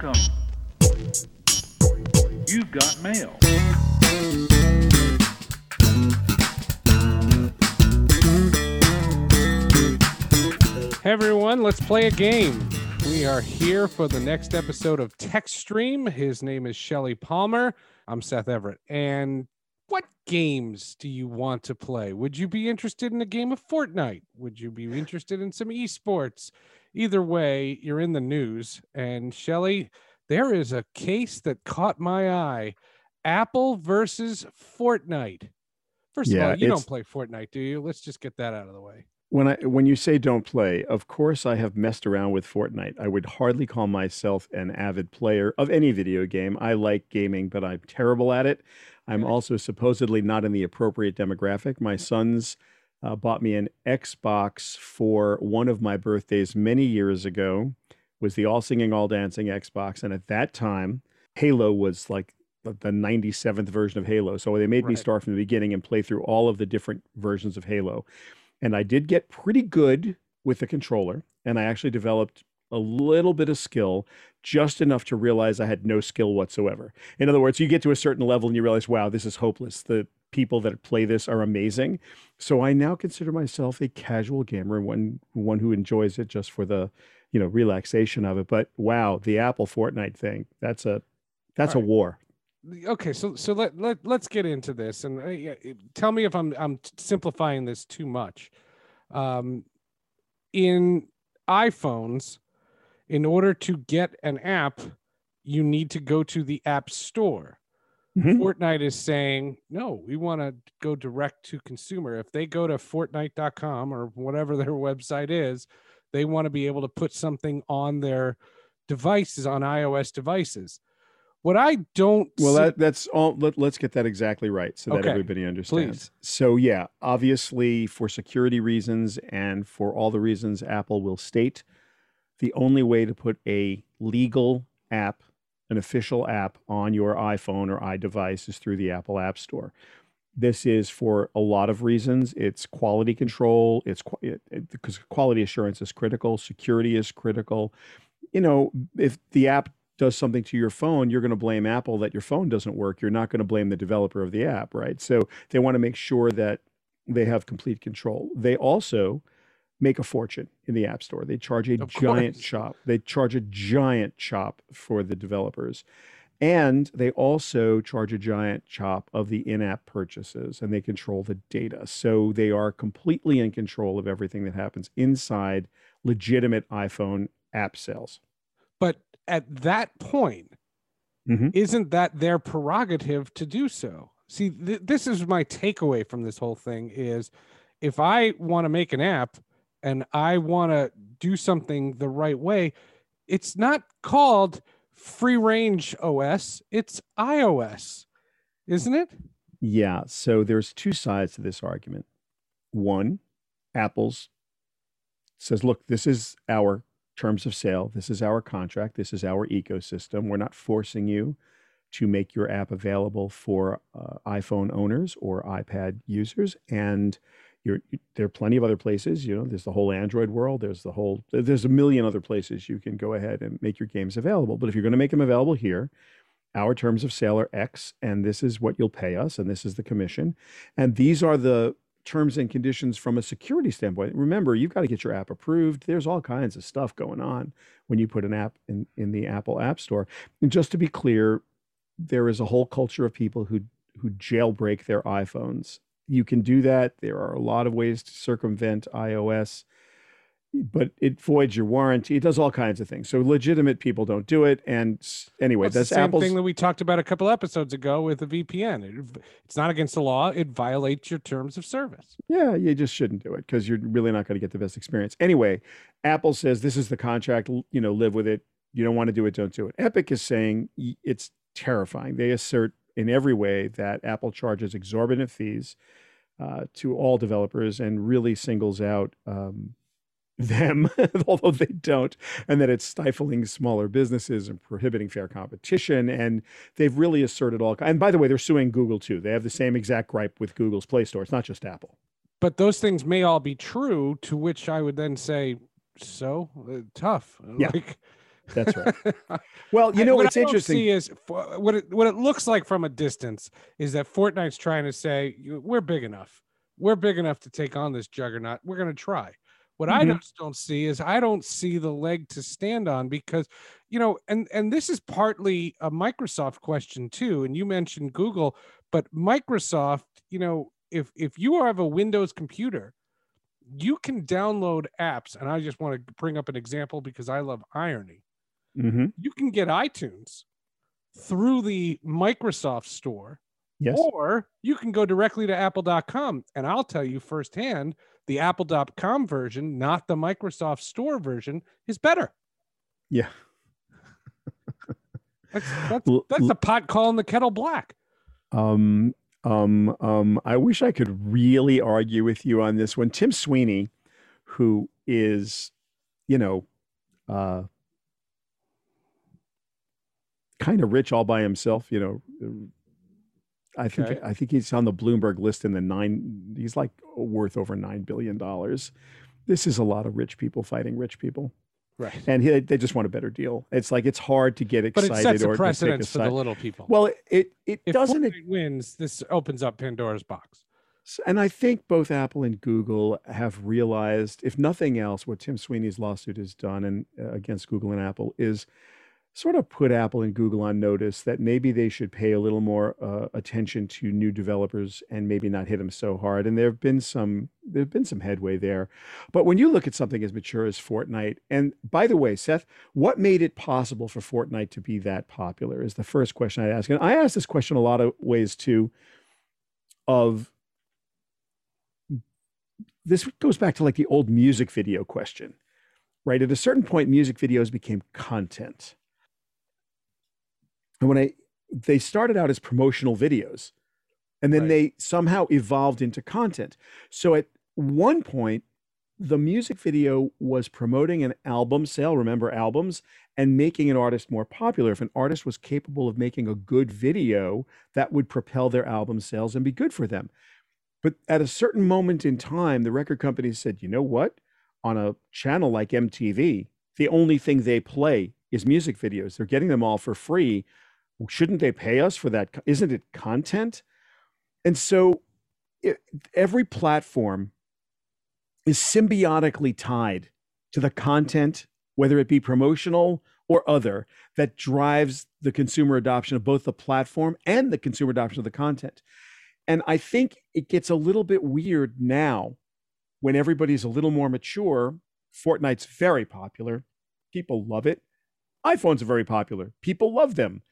Welcome. You've got mail. Hey everyone, let's play a game. We are here for the next episode of Tech Stream. His name is Shelly Palmer. I'm Seth Everett. And what games do you want to play? Would you be interested in a game of Fortnite? Would you be interested in some esports? Either way, you're in the news. And Shelly, there is a case that caught my eye Apple versus Fortnite. First of all, you don't play Fortnite, do you? Let's just get that out of the way. When I when you say don't play, of course I have messed around with Fortnite. I would hardly call myself an avid player of any video game. I like gaming, but I'm terrible at it. I'm also supposedly not in the appropriate demographic. My sons uh, bought me an Xbox for one of my birthdays many years ago. Was the all singing, all dancing Xbox, and at that time, Halo was like the the 97th version of Halo. So they made me start from the beginning and play through all of the different versions of Halo. And I did get pretty good with the controller, and I actually developed a little bit of skill, just enough to realize I had no skill whatsoever. In other words, you get to a certain level and you realize, wow, this is hopeless. The people that play this are amazing. So I now consider myself a casual gamer, one one who enjoys it just for the, you know, relaxation of it. But wow, the Apple Fortnite thing, that's a that's a war. okay so so let, let let's get into this and uh, tell me if i'm i'm simplifying this too much um in iphones in order to get an app you need to go to the app store Mhm. fortnite is saying no we want to go direct to consumer if they go to fortnite.com or whatever their website is they want to be able to put something on their devices on ios devices what i don't Well, see- that that's all. Let, let's get that exactly right so that Okay, everybody understands. please. So, yeah, obviously, for security reasons and for all the reasons Apple will state, the only way to put a legal app, an official app on your iPhone or iDevice is through the Apple App Store. This is for a lot of reasons. It's quality control. It's qu- it, it, because quality assurance is critical. Security is critical. You know, if the app does something to your phone, you're going to blame Apple that your phone doesn't work. You're not going to blame the developer of the app, right? So they want to make sure that they have complete control. They also make a fortune in the App Store. They charge a Of giant course. chop. They charge a giant chop for the developers. And they also charge a giant chop of the in app purchases and they control the data. So they are completely in control of everything that happens inside legitimate iPhone app sales. But at that point, Mhm. isn't that their prerogative to do so? See, th- this is my takeaway from this whole thing is if I want to make an app and I want to do something the right way, it's not called free range OS, it's iOS. Isn't it? Yeah, so there's two sides to this argument. One, Apple's says, look, this is our terms of sale, this is our contract, this is our ecosystem. We're not forcing you to make your app available for uh, iPhone owners or iPad users. And you're, there are plenty of other places. You know, there's the whole Android world. There's the whole. There's a million other places you can go ahead and make your games available. But if you're going to make them available here, our terms of sale are X, and this is what you'll pay us, and this is the commission, and these are the terms and conditions from a security standpoint. Remember, you've got to get your app approved. There's all kinds of stuff going on when you put an app in, in the Apple App Store. And just to be clear, there is a whole culture of people who who jailbreak their iPhones. You can do that. There are a lot of ways to circumvent iOS, but it voids your warranty. It does all kinds of things. So legitimate people don't do it. And anyway, Well, that's the same Apple's. thing that we talked about a couple episodes ago with the VPN. It, it's not against the law, it violates your terms of service. Yeah, you just shouldn't do it because you're really not going to get the best experience. Anyway, Apple says this is the contract, you know, live with it. You don't want to do it, don't do it. Epic is saying it's terrifying. They assert in every way that Apple charges exorbitant fees uh, to all developers and really singles out um, them, although they don't, and that it's stifling smaller businesses and prohibiting fair competition. And they've really asserted all. And by the way, they're suing Google too. They have the same exact gripe with Google's Play Store. It's not just Apple. but those things may all be true to which i would then say so uh, tough Yeah. like That's right. Well, you know, what it's I interesting. See is what it what it looks like from a distance is that Fortnite's trying to say we're big enough. We're big enough to take on this juggernaut. We're going to try. What I Mhm. just don't see is I don't see the leg to stand on because, you know, and and this is partly a Microsoft question too. And you mentioned Google, but Microsoft, you know, if if you have a Windows computer, you can download apps. And I just want to bring up an example because I love irony hmm you can get iTunes through the Microsoft store, Yes. or you can go directly to apple.com. And I'll tell you firsthand, the apple.com version, not the Microsoft store version, is better. Yeah. That's that's, that's the pot calling the kettle black. Um, um, um, I wish I could really argue with you on this one. Tim Sweeney, who is, you know, uh, kind of rich all by himself, you know. I think Okay. I think he's on the Bloomberg list in the nine. He's like worth over nine billion dollars. This is a lot of rich people fighting rich people, Right. and he, they just want a better deal. It's like it's hard to get But excited it sets or a to take a precedence for the side. little people. Well, it it, it if doesn't. Fortnite wins, this opens up Pandora's box. And I think both Apple and Google have realized, if nothing else, what Tim Sweeney's lawsuit has done and uh, against Google and Apple is sort of put Apple and Google on notice that maybe they should pay a little more uh, attention to new developers and maybe not hit them so hard. And there have been some there have been some headway there. But when you look at something as mature as Fortnite, and by the way, Seth, what made it possible for Fortnite to be that popular is the first question I ask. And I ask this question a lot of ways too. Of this goes back to like the old music video question, right? At a certain point, music videos became content. And when I they started out as promotional videos, and then Right. they somehow evolved into content. So at one point, the music video was promoting an album sale, remember albums, and making an artist more popular. If an artist was capable of making a good video, that would propel their album sales and be good for them. But at a certain moment in time, the record companies said, you know what? On a channel like MTV, the only thing they play is music videos. They're getting them all for free. Shouldn't they pay us for that? Isn't it content? And so it, every platform is symbiotically tied to the content, whether it be promotional or other, that drives the consumer adoption of both the platform and the consumer adoption of the content. And I think it gets a little bit weird now when everybody's a little more mature. Fortnite's very popular. People love it. iPhones are very popular. People love them.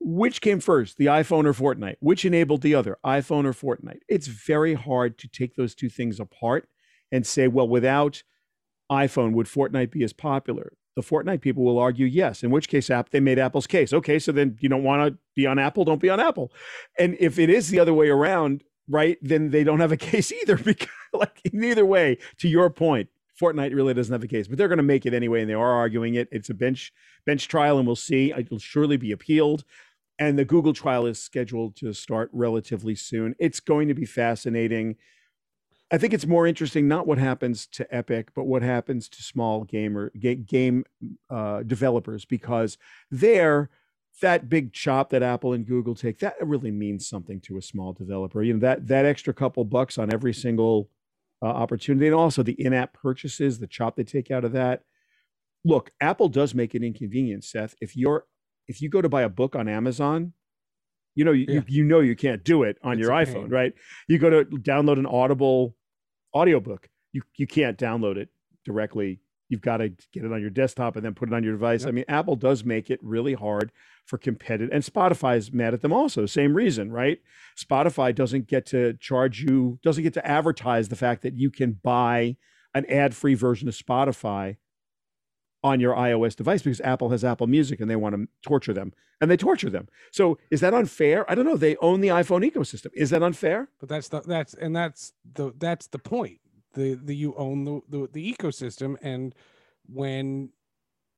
Which came first, the iPhone or Fortnite? Which enabled the other, iPhone or Fortnite? It's very hard to take those two things apart and say, well, without iPhone, would Fortnite be as popular? The Fortnite people will argue yes, in which case app they made Apple's case. Okay, so then you don't want to be on Apple, don't be on Apple. And if it is the other way around, right, then they don't have a case either because like neither way, to your point, Fortnite really doesn't have a case, but they're going to make it anyway, and they are arguing it. It's a bench bench trial, and we'll see. It'll surely be appealed. And the Google trial is scheduled to start relatively soon. It's going to be fascinating. I think it's more interesting not what happens to Epic, but what happens to small gamer game uh, developers because there, that big chop that Apple and Google take that really means something to a small developer. You know that that extra couple bucks on every single uh, opportunity, and also the in-app purchases, the chop they take out of that. Look, Apple does make it inconvenient, Seth. If you're if you go to buy a book on Amazon, you know you, Yeah. you, you know you can't do it on It's your iPhone, pain. right? You go to download an Audible audiobook. You you can't download it directly. You've got to get it on your desktop and then put it on your device. Yep. I mean, Apple does make it really hard for competitive, and Spotify is mad at them also. Same reason, right? Spotify doesn't get to charge you, doesn't get to advertise the fact that you can buy an ad-free version of Spotify on your iOS device because Apple has Apple Music and they want to torture them, and they torture them. So is that unfair? I don't know. They own the iPhone ecosystem. Is that unfair? But that's the that's and that's the that's the point. The the you own the the, the ecosystem and when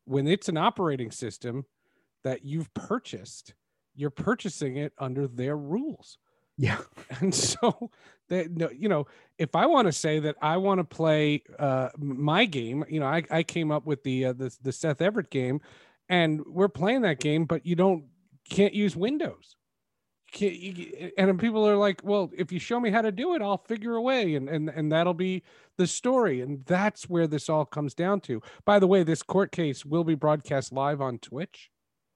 when it's an operating system that you've purchased, you're purchasing it under their rules. Yeah. And so that no, you know, if I want to say that I want to play uh my game, you know, I, I came up with the uh, the the Seth Everett game and we're playing that game, but you don't can't use Windows. Can't, you, and people are like, well, if you show me how to do it, I'll figure a way, and and and that'll be the story. And that's where this all comes down to. By the way, this court case will be broadcast live on Twitch.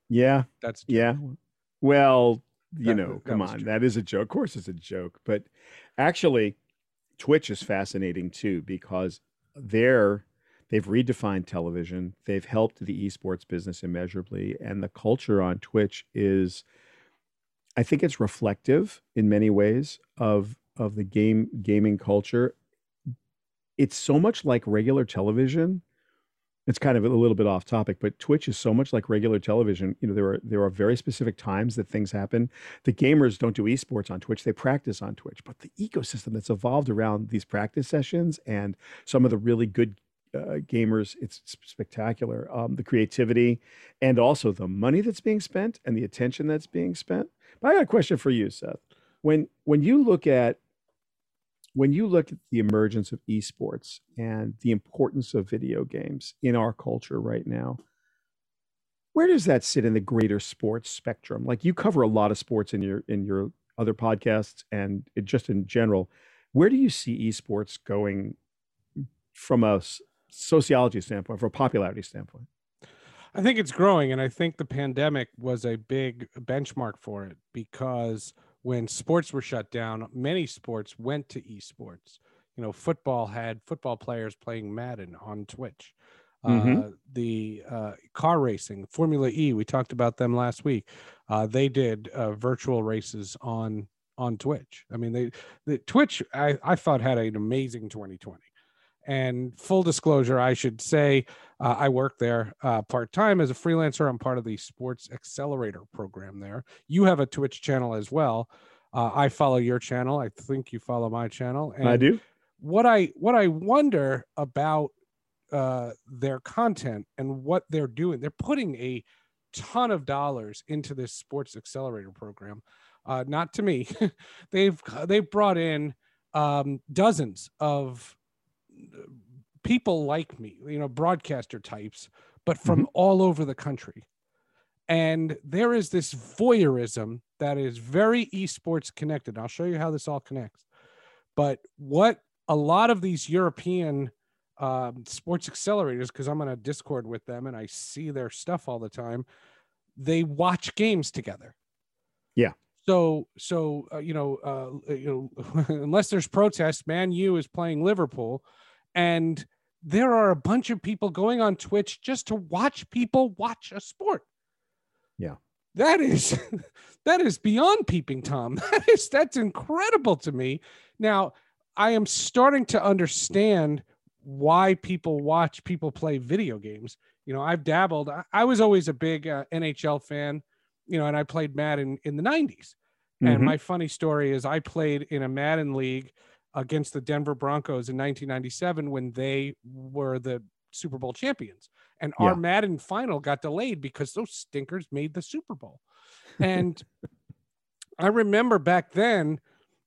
Yeah, That's yeah. Well, you That- know, that come was on, true. that is a joke. Of course, it's a joke, but actually, Twitch is fascinating too because they're they've redefined television. They've helped the esports business immeasurably, and the culture on Twitch is, I think, it's reflective in many ways of of the game gaming culture. It's so much like regular television it's kind of a little bit off topic, but Twitch is so much like regular television. You know, there are there are very specific times that things happen. The gamers don't do esports on Twitch; they practice on Twitch. But the ecosystem that's evolved around these practice sessions and some of the really good uh, gamers, it's spectacular. Um, the creativity and also the money that's being spent and the attention that's being spent. But I got a question for you, Seth. When when you look at when you look at the emergence of esports and the importance of video games in our culture right now, where does that sit in the greater sports spectrum? Like you cover a lot of sports in your in your other podcasts and it, just in general. Where do you see esports going from a sociology standpoint, from a popularity standpoint? I think it's growing, and I think the pandemic was a big benchmark for it because when sports were shut down, many sports went to esports. You know, football had football players playing Madden on Twitch. Uh, Mhm. the uh, car racing, Formula E, we talked about them last week. Uh, they did uh, virtual races on on Twitch. I mean, they the Twitch I, I thought had an amazing 2020. And full disclosure, I should say, uh, I work there uh, part time as a freelancer. I'm part of the Sports Accelerator program there. You have a Twitch channel as well. Uh, I follow your channel. I think you follow my channel. And I do. what I what I wonder about uh, their content and what they're doing, they're putting a ton of dollars into this Sports Accelerator program. Uh, not to me, they've they've brought in um, dozens of people like me, you know, broadcaster types, but from all over the country. And there is this voyeurism that is very esports connected. I'll show you how this all connects. But what a lot of these European um, sports accelerators, because I'm on a Discord with them and I see their stuff all the time, they watch games together. Yeah. So, so uh, you know, uh, you know, unless there's protest, Man U is playing Liverpool, and there are a bunch of people going on Twitch just to watch people watch a sport. Yeah. That is that is beyond peeping tom. That is that's incredible to me. Now, I am starting to understand why people watch people play video games. You know, I've dabbled. I, I was always a big uh, NHL fan, you know, and I played Madden in the 90s. And Mhm. my funny story is I played in a Madden league against the Denver Broncos in 1997 when they were the Super Bowl champions. And Yeah. our Madden final got delayed because those stinkers made the Super Bowl. And I remember back then,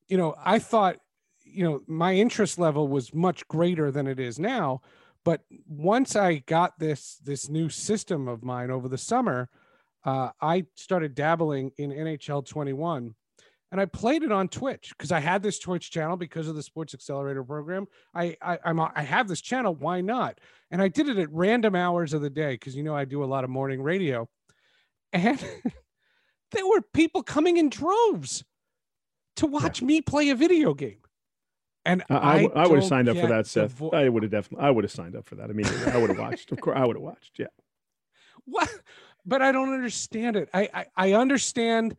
you know, I thought, you know, my interest level was much greater than it is now. But once I got this this new system of mine over the summer, uh, I started dabbling in NHL 21 and I played it on Twitch because I had this Twitch channel because of the Sports Accelerator program. I, I I'm I have this channel. Why not? And I did it at random hours of the day because you know I do a lot of morning radio, and there were people coming in droves to watch me play a video game. And I I would have signed up for that, Seth. vo- I would have definitely. I would have signed up for that immediately. I would have watched. Of course, I would have watched. Yeah. what but i don't understand it i i, I understand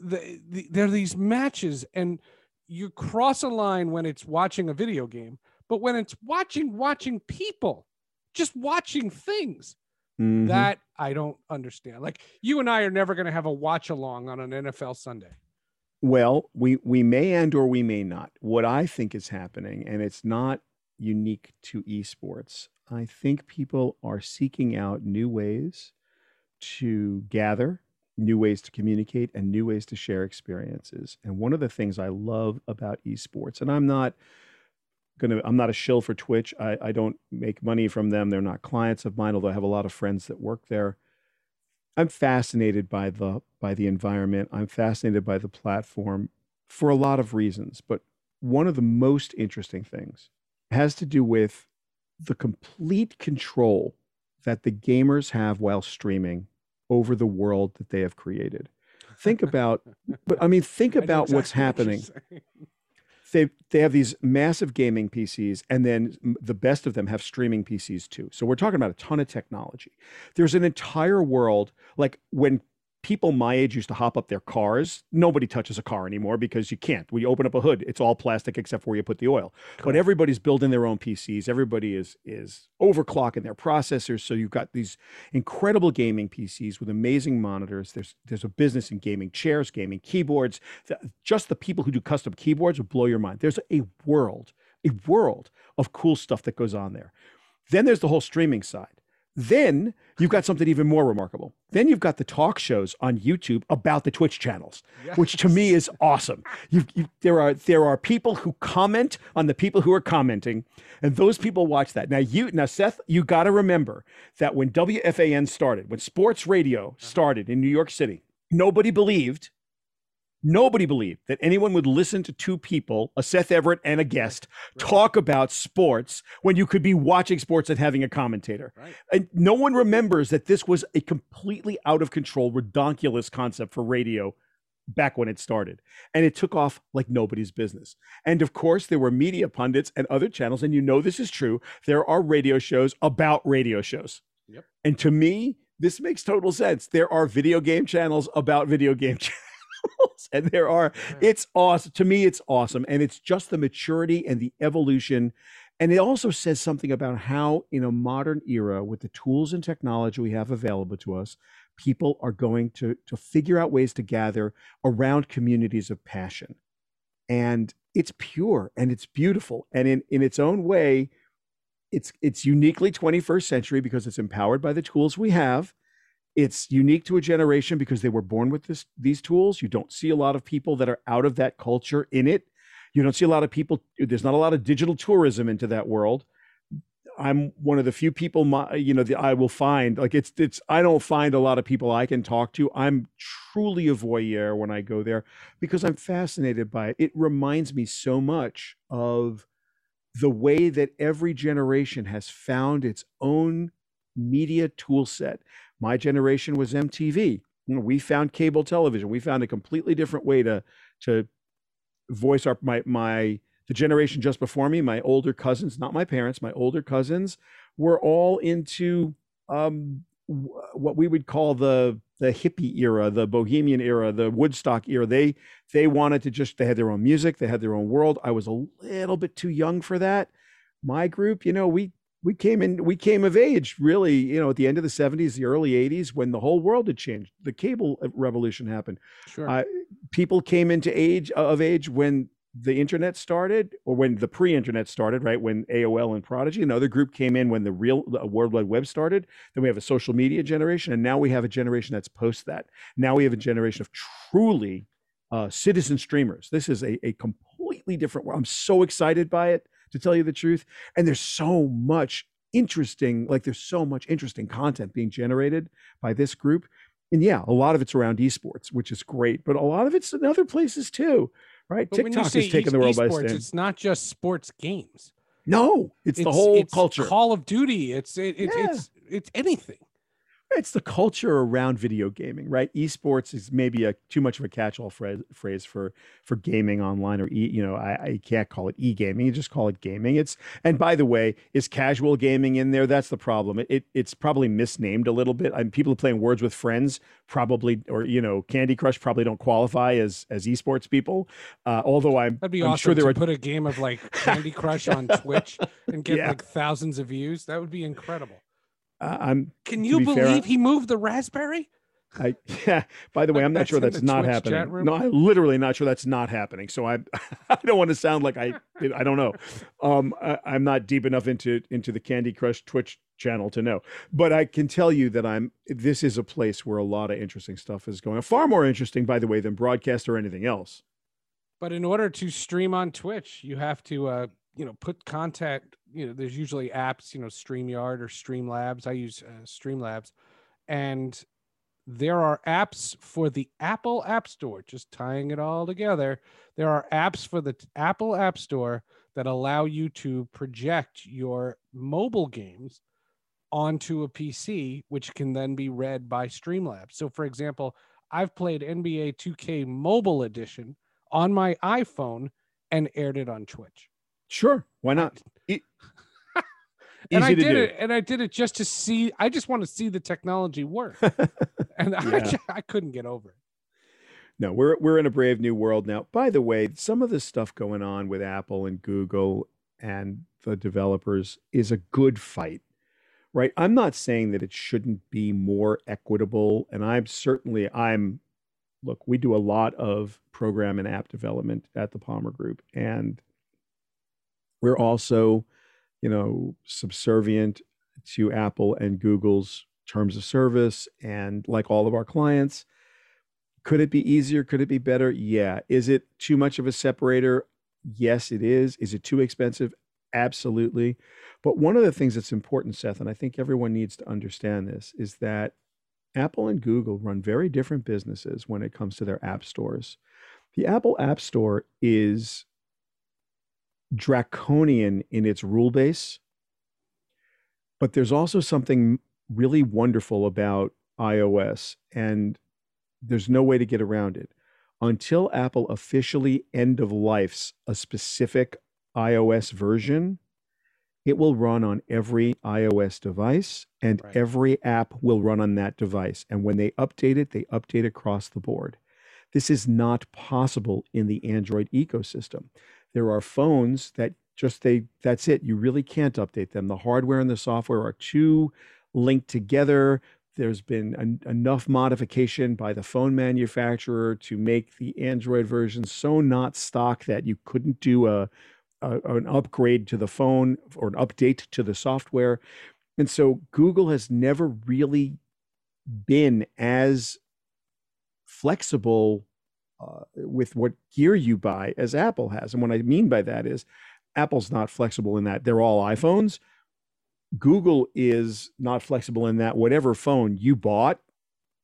the, the there are these matches and you cross a line when it's watching a video game but when it's watching watching people just watching things Mhm. that i don't understand like you and i are never going to have a watch along on an nfl sunday Well, we we may and or we may not. What I think is happening, and it's not unique to esports. I think people are seeking out new ways to gather, new ways to communicate, and new ways to share experiences. And one of the things I love about esports, and I'm not gonna, I'm not a shill for Twitch. I, I don't make money from them. They're not clients of mine, although I have a lot of friends that work there. I'm fascinated by the by the environment. I'm fascinated by the platform for a lot of reasons, but one of the most interesting things has to do with the complete control that the gamers have while streaming over the world that they have created. Think about, but I mean, think about exactly what's happening. What they they have these massive gaming PCs, and then the best of them have streaming PCs too. So we're talking about a ton of technology. There's an entire world like when people my age used to hop up their cars. Nobody touches a car anymore because you can't. We open up a hood, it's all plastic except for where you put the oil. Correct. But everybody's building their own PCs. Everybody is is overclocking their processors. So you've got these incredible gaming PCs with amazing monitors. There's there's a business in gaming chairs, gaming keyboards. Just the people who do custom keyboards will blow your mind. There's a world, a world of cool stuff that goes on there. Then there's the whole streaming side. Then you've got something even more remarkable. Then you've got the talk shows on YouTube about the Twitch channels, yes. which to me is awesome. You, you, there are there are people who comment on the people who are commenting, and those people watch that. Now you now Seth, you got to remember that when WFAN started, when sports radio uh-huh. started in New York City, nobody believed Nobody believed that anyone would listen to two people, a Seth Everett and a guest, right. talk about sports when you could be watching sports and having a commentator. Right. And no one remembers that this was a completely out of control, redonkulous concept for radio back when it started. And it took off like nobody's business. And of course, there were media pundits and other channels, and you know this is true. There are radio shows about radio shows. Yep. And to me, this makes total sense. There are video game channels about video game channels and there are. It's awesome to me it's awesome and it's just the maturity and the evolution and it also says something about how in a modern era with the tools and technology we have available to us people are going to to figure out ways to gather around communities of passion. And it's pure and it's beautiful and in in its own way it's it's uniquely 21st century because it's empowered by the tools we have it's unique to a generation because they were born with this these tools. You don't see a lot of people that are out of that culture in it. You don't see a lot of people. There's not a lot of digital tourism into that world. I'm one of the few people, my, you know, that I will find like it's it's. I don't find a lot of people I can talk to. I'm truly a voyeur when I go there because I'm fascinated by it. It reminds me so much of the way that every generation has found its own media tool set. My generation was MTV. You know, we found cable television. We found a completely different way to to voice our my my the generation just before me. My older cousins, not my parents, my older cousins, were all into um, what we would call the the hippie era, the bohemian era, the Woodstock era. They they wanted to just they had their own music, they had their own world. I was a little bit too young for that. My group, you know, we we came in we came of age really you know at the end of the 70s the early 80s when the whole world had changed the cable uh, revolution happened. Sure. Uh, people came into age uh, of age when the internet started or when the pre-internet started right when aol and prodigy another group came in when the real the world wide web started. Then we have a social media generation and now we have a generation that's post that. Now we have a generation of truly uh, citizen streamers. This is a, a completely different world i'm so excited by it to tell you the truth. And there's so much interesting, like there's so much interesting content being generated by this group. And yeah, a lot of it's around esports, which is great, but a lot of it's in other places too, right? But TikTok is taking the world by storm. It's not just sports games. No, it's, it's the whole it's culture. Call of Duty. It's it, it yeah. it's it's anything. It's the culture around video gaming, right? Esports is maybe a too much of a catch-all phrase, phrase for for gaming online, or e, you know, I, I can't call it e-gaming. You just call it gaming. It's and by the way, is casual gaming in there? That's the problem. It, it it's probably misnamed a little bit. I mean, people playing Words with Friends probably, or you know, Candy Crush probably don't qualify as as esports people. Uh, although I'm, that'd be I'm awesome sure there to are... put a game of like Candy Crush on Twitch and get yeah. like thousands of views. That would be incredible. I'm. Can you be believe fair, he moved the raspberry? I yeah. By the way, I'm not that's sure that's not Twitch happening. No, I'm literally not sure that's not happening. So I, I don't want to sound like I, I don't know. Um, I, I'm not deep enough into into the Candy Crush Twitch channel to know, but I can tell you that I'm. This is a place where a lot of interesting stuff is going. Far more interesting, by the way, than broadcast or anything else. But in order to stream on Twitch, you have to uh, you know put contact you know there's usually apps you know streamyard or streamlabs i use uh, streamlabs and there are apps for the Apple App Store, just tying it all together. There are apps for the Apple App Store that allow you to project your mobile games onto a PC, which can then be read by Streamlabs. So, for example, I've played NBA 2K Mobile Edition on my iPhone and aired it on Twitch. Sure, why not? E- and I did it, and I did it just to see. I just want to see the technology work, and I, Yeah. I couldn't get over it. No, we're we're in a brave new world now. By the way, some of the stuff going on with Apple and Google and the developers is a good fight. Right? I'm not saying that it shouldn't be more equitable and I'm certainly I'm look, we do a lot of program and app development at the Palmer Group and we're also, you know, subservient to Apple and Google's terms of service and like all of our clients could it be easier? Could it be better? Yeah. Is it too much of a separator? Yes, it is. Is it too expensive? Absolutely. But one of the things that's important, Seth, and I think everyone needs to understand this, is that Apple and Google run very different businesses when it comes to their app stores. The Apple App Store is draconian in its rule base, but there's also something really wonderful about iOS. And there's no way to get around it. Until Apple officially end of lifes a specific iOS version, it will run on every iOS device and Right. every app will run on that device. And when they update it, they update across the board. This is not possible in the Android ecosystem. There are phones that just they that's it. You really can't update them. The hardware and the software are too linked together there's been en- enough modification by the phone manufacturer to make the Android version so not stock that you couldn't do a, a an upgrade to the phone or an update to the software. And so Google has never really been as flexible uh, with what gear you buy as Apple has. And what I mean by that is Apple's not flexible in that they're all iPhones. Google is not flexible in that whatever phone you bought,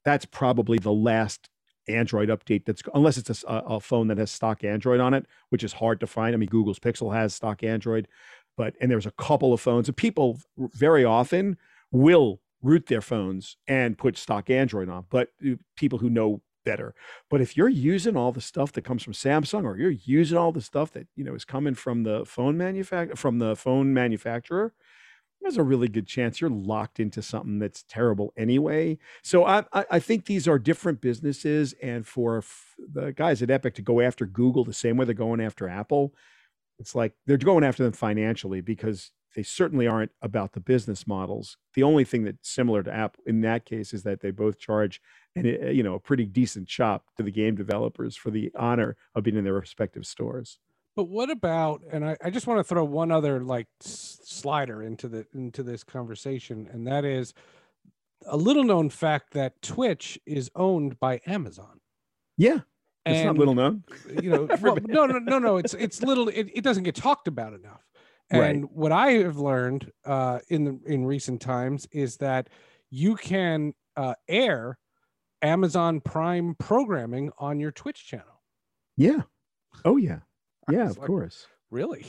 that's probably the last Android update that's unless it's a phone that has stock Android on it, which is hard to find. I mean, Google's Pixel has stock Android, but and there's a couple of phones, and people very often will root their phones and put stock Android on, but uh, people who know better. But if you're using all the stuff that comes from Samsung, or you're using all the stuff that you know is coming from the phone manufacturer from the phone manufacturer, there's a really good chance you're locked into something that's terrible anyway. So I, I, think these are different businesses, and for the guys at Epic to go after Google the same way they're going after Apple, it's like they're going after them financially because they certainly aren't about the business models. The only thing that's similar to Apple in that case is that they both charge and you know a pretty decent chop to the game developers for the honor of being in their respective stores. But what about? And I, I just want to throw one other like s- slider into the into this conversation, and that is a little known fact that Twitch is owned by Amazon. Yeah, it's not little known. you know, well, no, no, no, no. It's it's little. It, it doesn't get talked about enough. Right. And what I have learned uh, in the in recent times is that you can uh, air Amazon Prime programming on your Twitch channel. Yeah. Oh yeah. Yeah, of like, course. Really?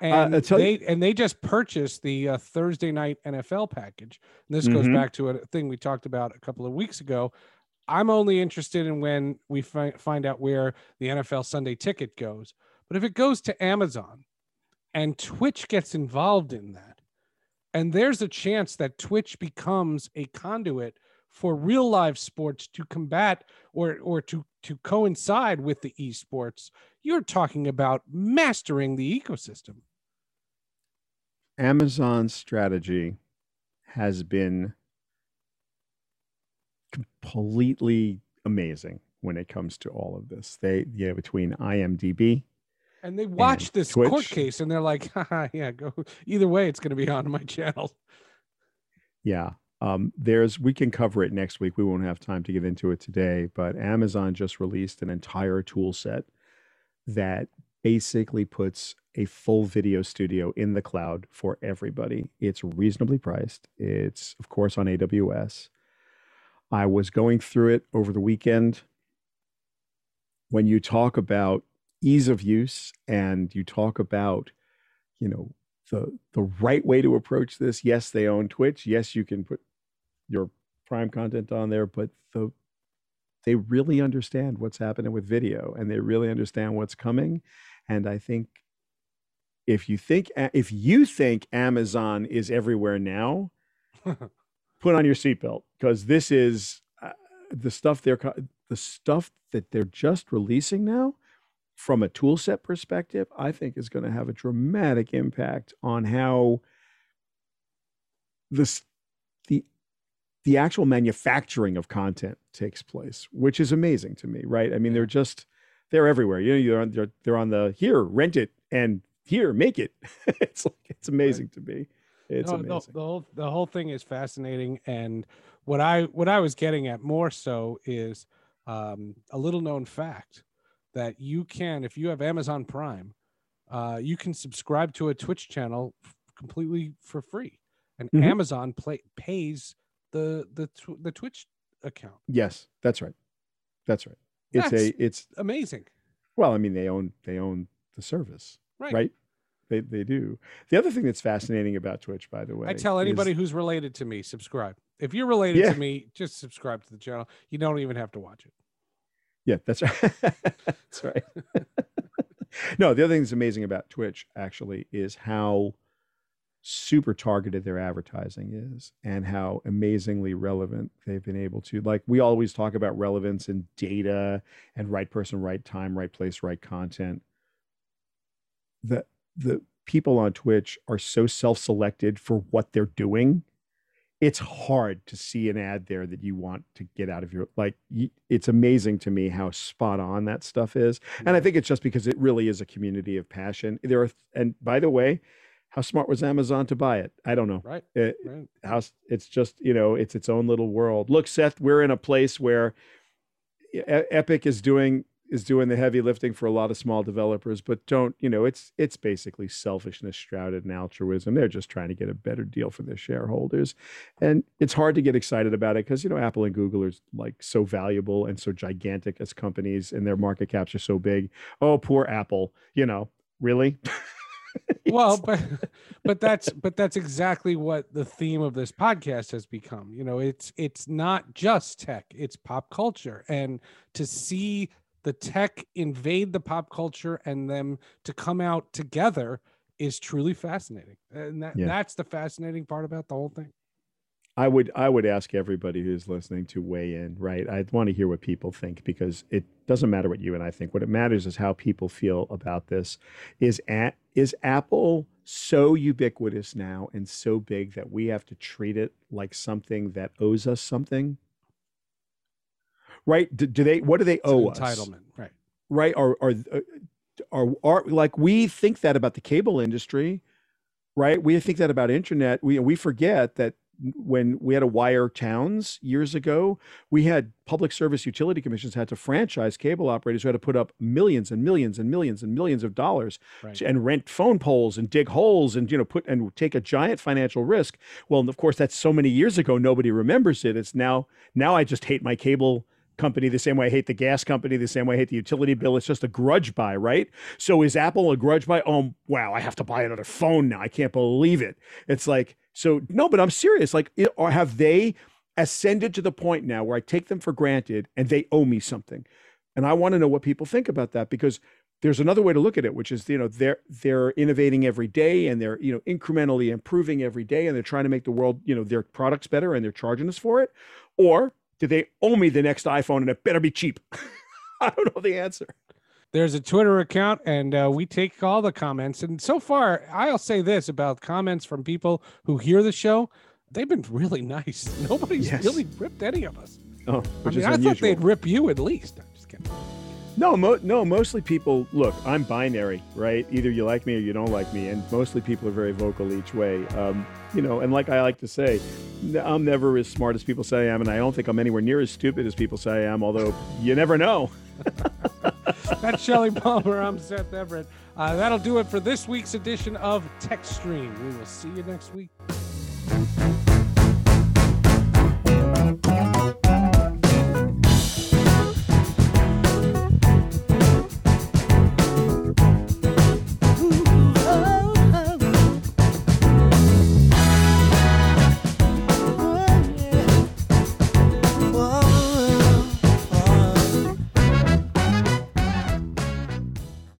Uh, And I'll they you- and they just purchased the uh, Thursday night NFL package. And this goes Mhm. back to a thing we talked about a couple of weeks ago. I'm only interested in when we fi- find out where the NFL Sunday ticket goes. But if it goes to Amazon and Twitch gets involved in that, and there's a chance that Twitch becomes a conduit for real live sports to combat or or to to coincide with the esports, you're talking about mastering the ecosystem. Amazon's strategy has been completely amazing when it comes to all of this. They, yeah, between IMDb, And they watch this court case and they're like, Haha, yeah, go either way, it's going to be on my channel. yeah. Um, there's we can cover it next week. We won't have time to get into it today, but Amazon just released an entire tool set that basically puts a full video studio in the cloud for everybody. It's reasonably priced. It's of course on AWS. I was going through it over the weekend. When you talk about ease of use and you talk about, you know, the the right way to approach this. Yes, they own Twitch. Yes, you can put your prime content on there, but the they really understand what's happening with video and they really understand what's coming. And I think if you think if you think Amazon is everywhere now, put on your seatbelt because this is uh, the stuff they're the stuff that they're just releasing now from a tool set perspective, I think is going to have a dramatic impact on how this the the actual manufacturing of content takes place, which is amazing to me, right? I mean, they're just they're everywhere. You know, you're on, they're, they're on the here, rent it, and here, make it. it's like it's amazing right. to me. It's no, amazing. The, the whole the whole thing is fascinating, and what I what I was getting at more so is um, a little known fact that you can, if you have Amazon Prime, uh, you can subscribe to a Twitch channel completely for free, and mm-hmm. Amazon play, pays the the tw- the Twitch account. Yes, that's right. That's right. It's that's a it's amazing. Well, I mean, they own they own the service, right? right? They they do. The other thing that's fascinating about Twitch, by the way, I tell anybody is, who's related to me, subscribe. If you're related yeah. to me, just subscribe to the channel. You don't even have to watch it. Yeah, that's right. that's right. no, the other thing that's amazing about Twitch actually is how super targeted their advertising is and how amazingly relevant they've been able to like we always talk about relevance and data and right person right time right place right content. The the people on twitch are so self-selected for what they're doing it's hard to see an ad there that you want to get out of your like it's amazing to me how spot on that stuff is. And i think it's just because it really is a community of passion. There are and by the way how smart was amazon to buy it? I don't know. Right, it, right. how it's just you know it's its own little world. Look seth we're in a place where epic is doing is doing the heavy lifting for a lot of small developers but don't you know it's it's basically selfishness shrouded in altruism. They're just trying to get a better deal for their shareholders. And it's hard to get excited about it because you know apple and google are like so valuable and so gigantic as companies and their market caps are so big. Oh poor apple you know really well but but that's but that's exactly what the theme of this podcast has become. You know it's it's not just tech it's pop culture. And to see the tech invade the pop culture and them to come out together is truly fascinating. And that, yeah. that's the fascinating part about the whole thing i would i would ask everybody who's listening to weigh in right i want to hear what people think because it doesn't matter what you and i think what it matters is how people feel about this is at is apple so ubiquitous now and so big that we have to treat it like something that owes us something right? Do, do they? What do they it's owe us? Entitlement, right? Right? Or or uh, are are like we think that about the cable industry, right? We think that about internet. We we forget that when we had to wire towns years ago, we had public service utility commissions had to franchise cable operators who had to put up millions and millions and millions and millions of dollars right. to, and rent phone poles and dig holes and you know put and take a giant financial risk. Well, of course, that's so many years ago. Nobody remembers it. It's now now I just hate my cable company the same way I hate the gas company, the same way I hate the utility bill. It's just a grudge buy, right? So is Apple a grudge buy? Oh, wow, I have to buy another phone now. I can't believe it. It's like, so no, but I'm serious. Like, or have they ascended to the point now where I take them for granted and they owe me something? And I want to know what people think about that because there's another way to look at it, which is you know they're they're innovating every day and they're you know incrementally improving every day and they're trying to make the world you know their products better and they're charging us for it, or do they owe me the next iPhone and it better be cheap? I don't know the answer. There's a Twitter account, and uh, we take all the comments. And so far, I'll say this about comments from people who hear the show: they've been really nice. Nobody's yes. really ripped any of us. Oh, which I mean, I thought they'd rip you at least. I'm just kidding. No, mo- no. Mostly people look. I'm binary, right? Either you like me or you don't like me, and mostly people are very vocal each way. Um, you know, and like I like to say, I'm never as smart as people say I am, and I don't think I'm anywhere near as stupid as people say I am. Although you never know. That's Shelly Palmer. I'm Seth Everett. Uh, that'll do it for this week's edition of Tech Stream. We will see you next week.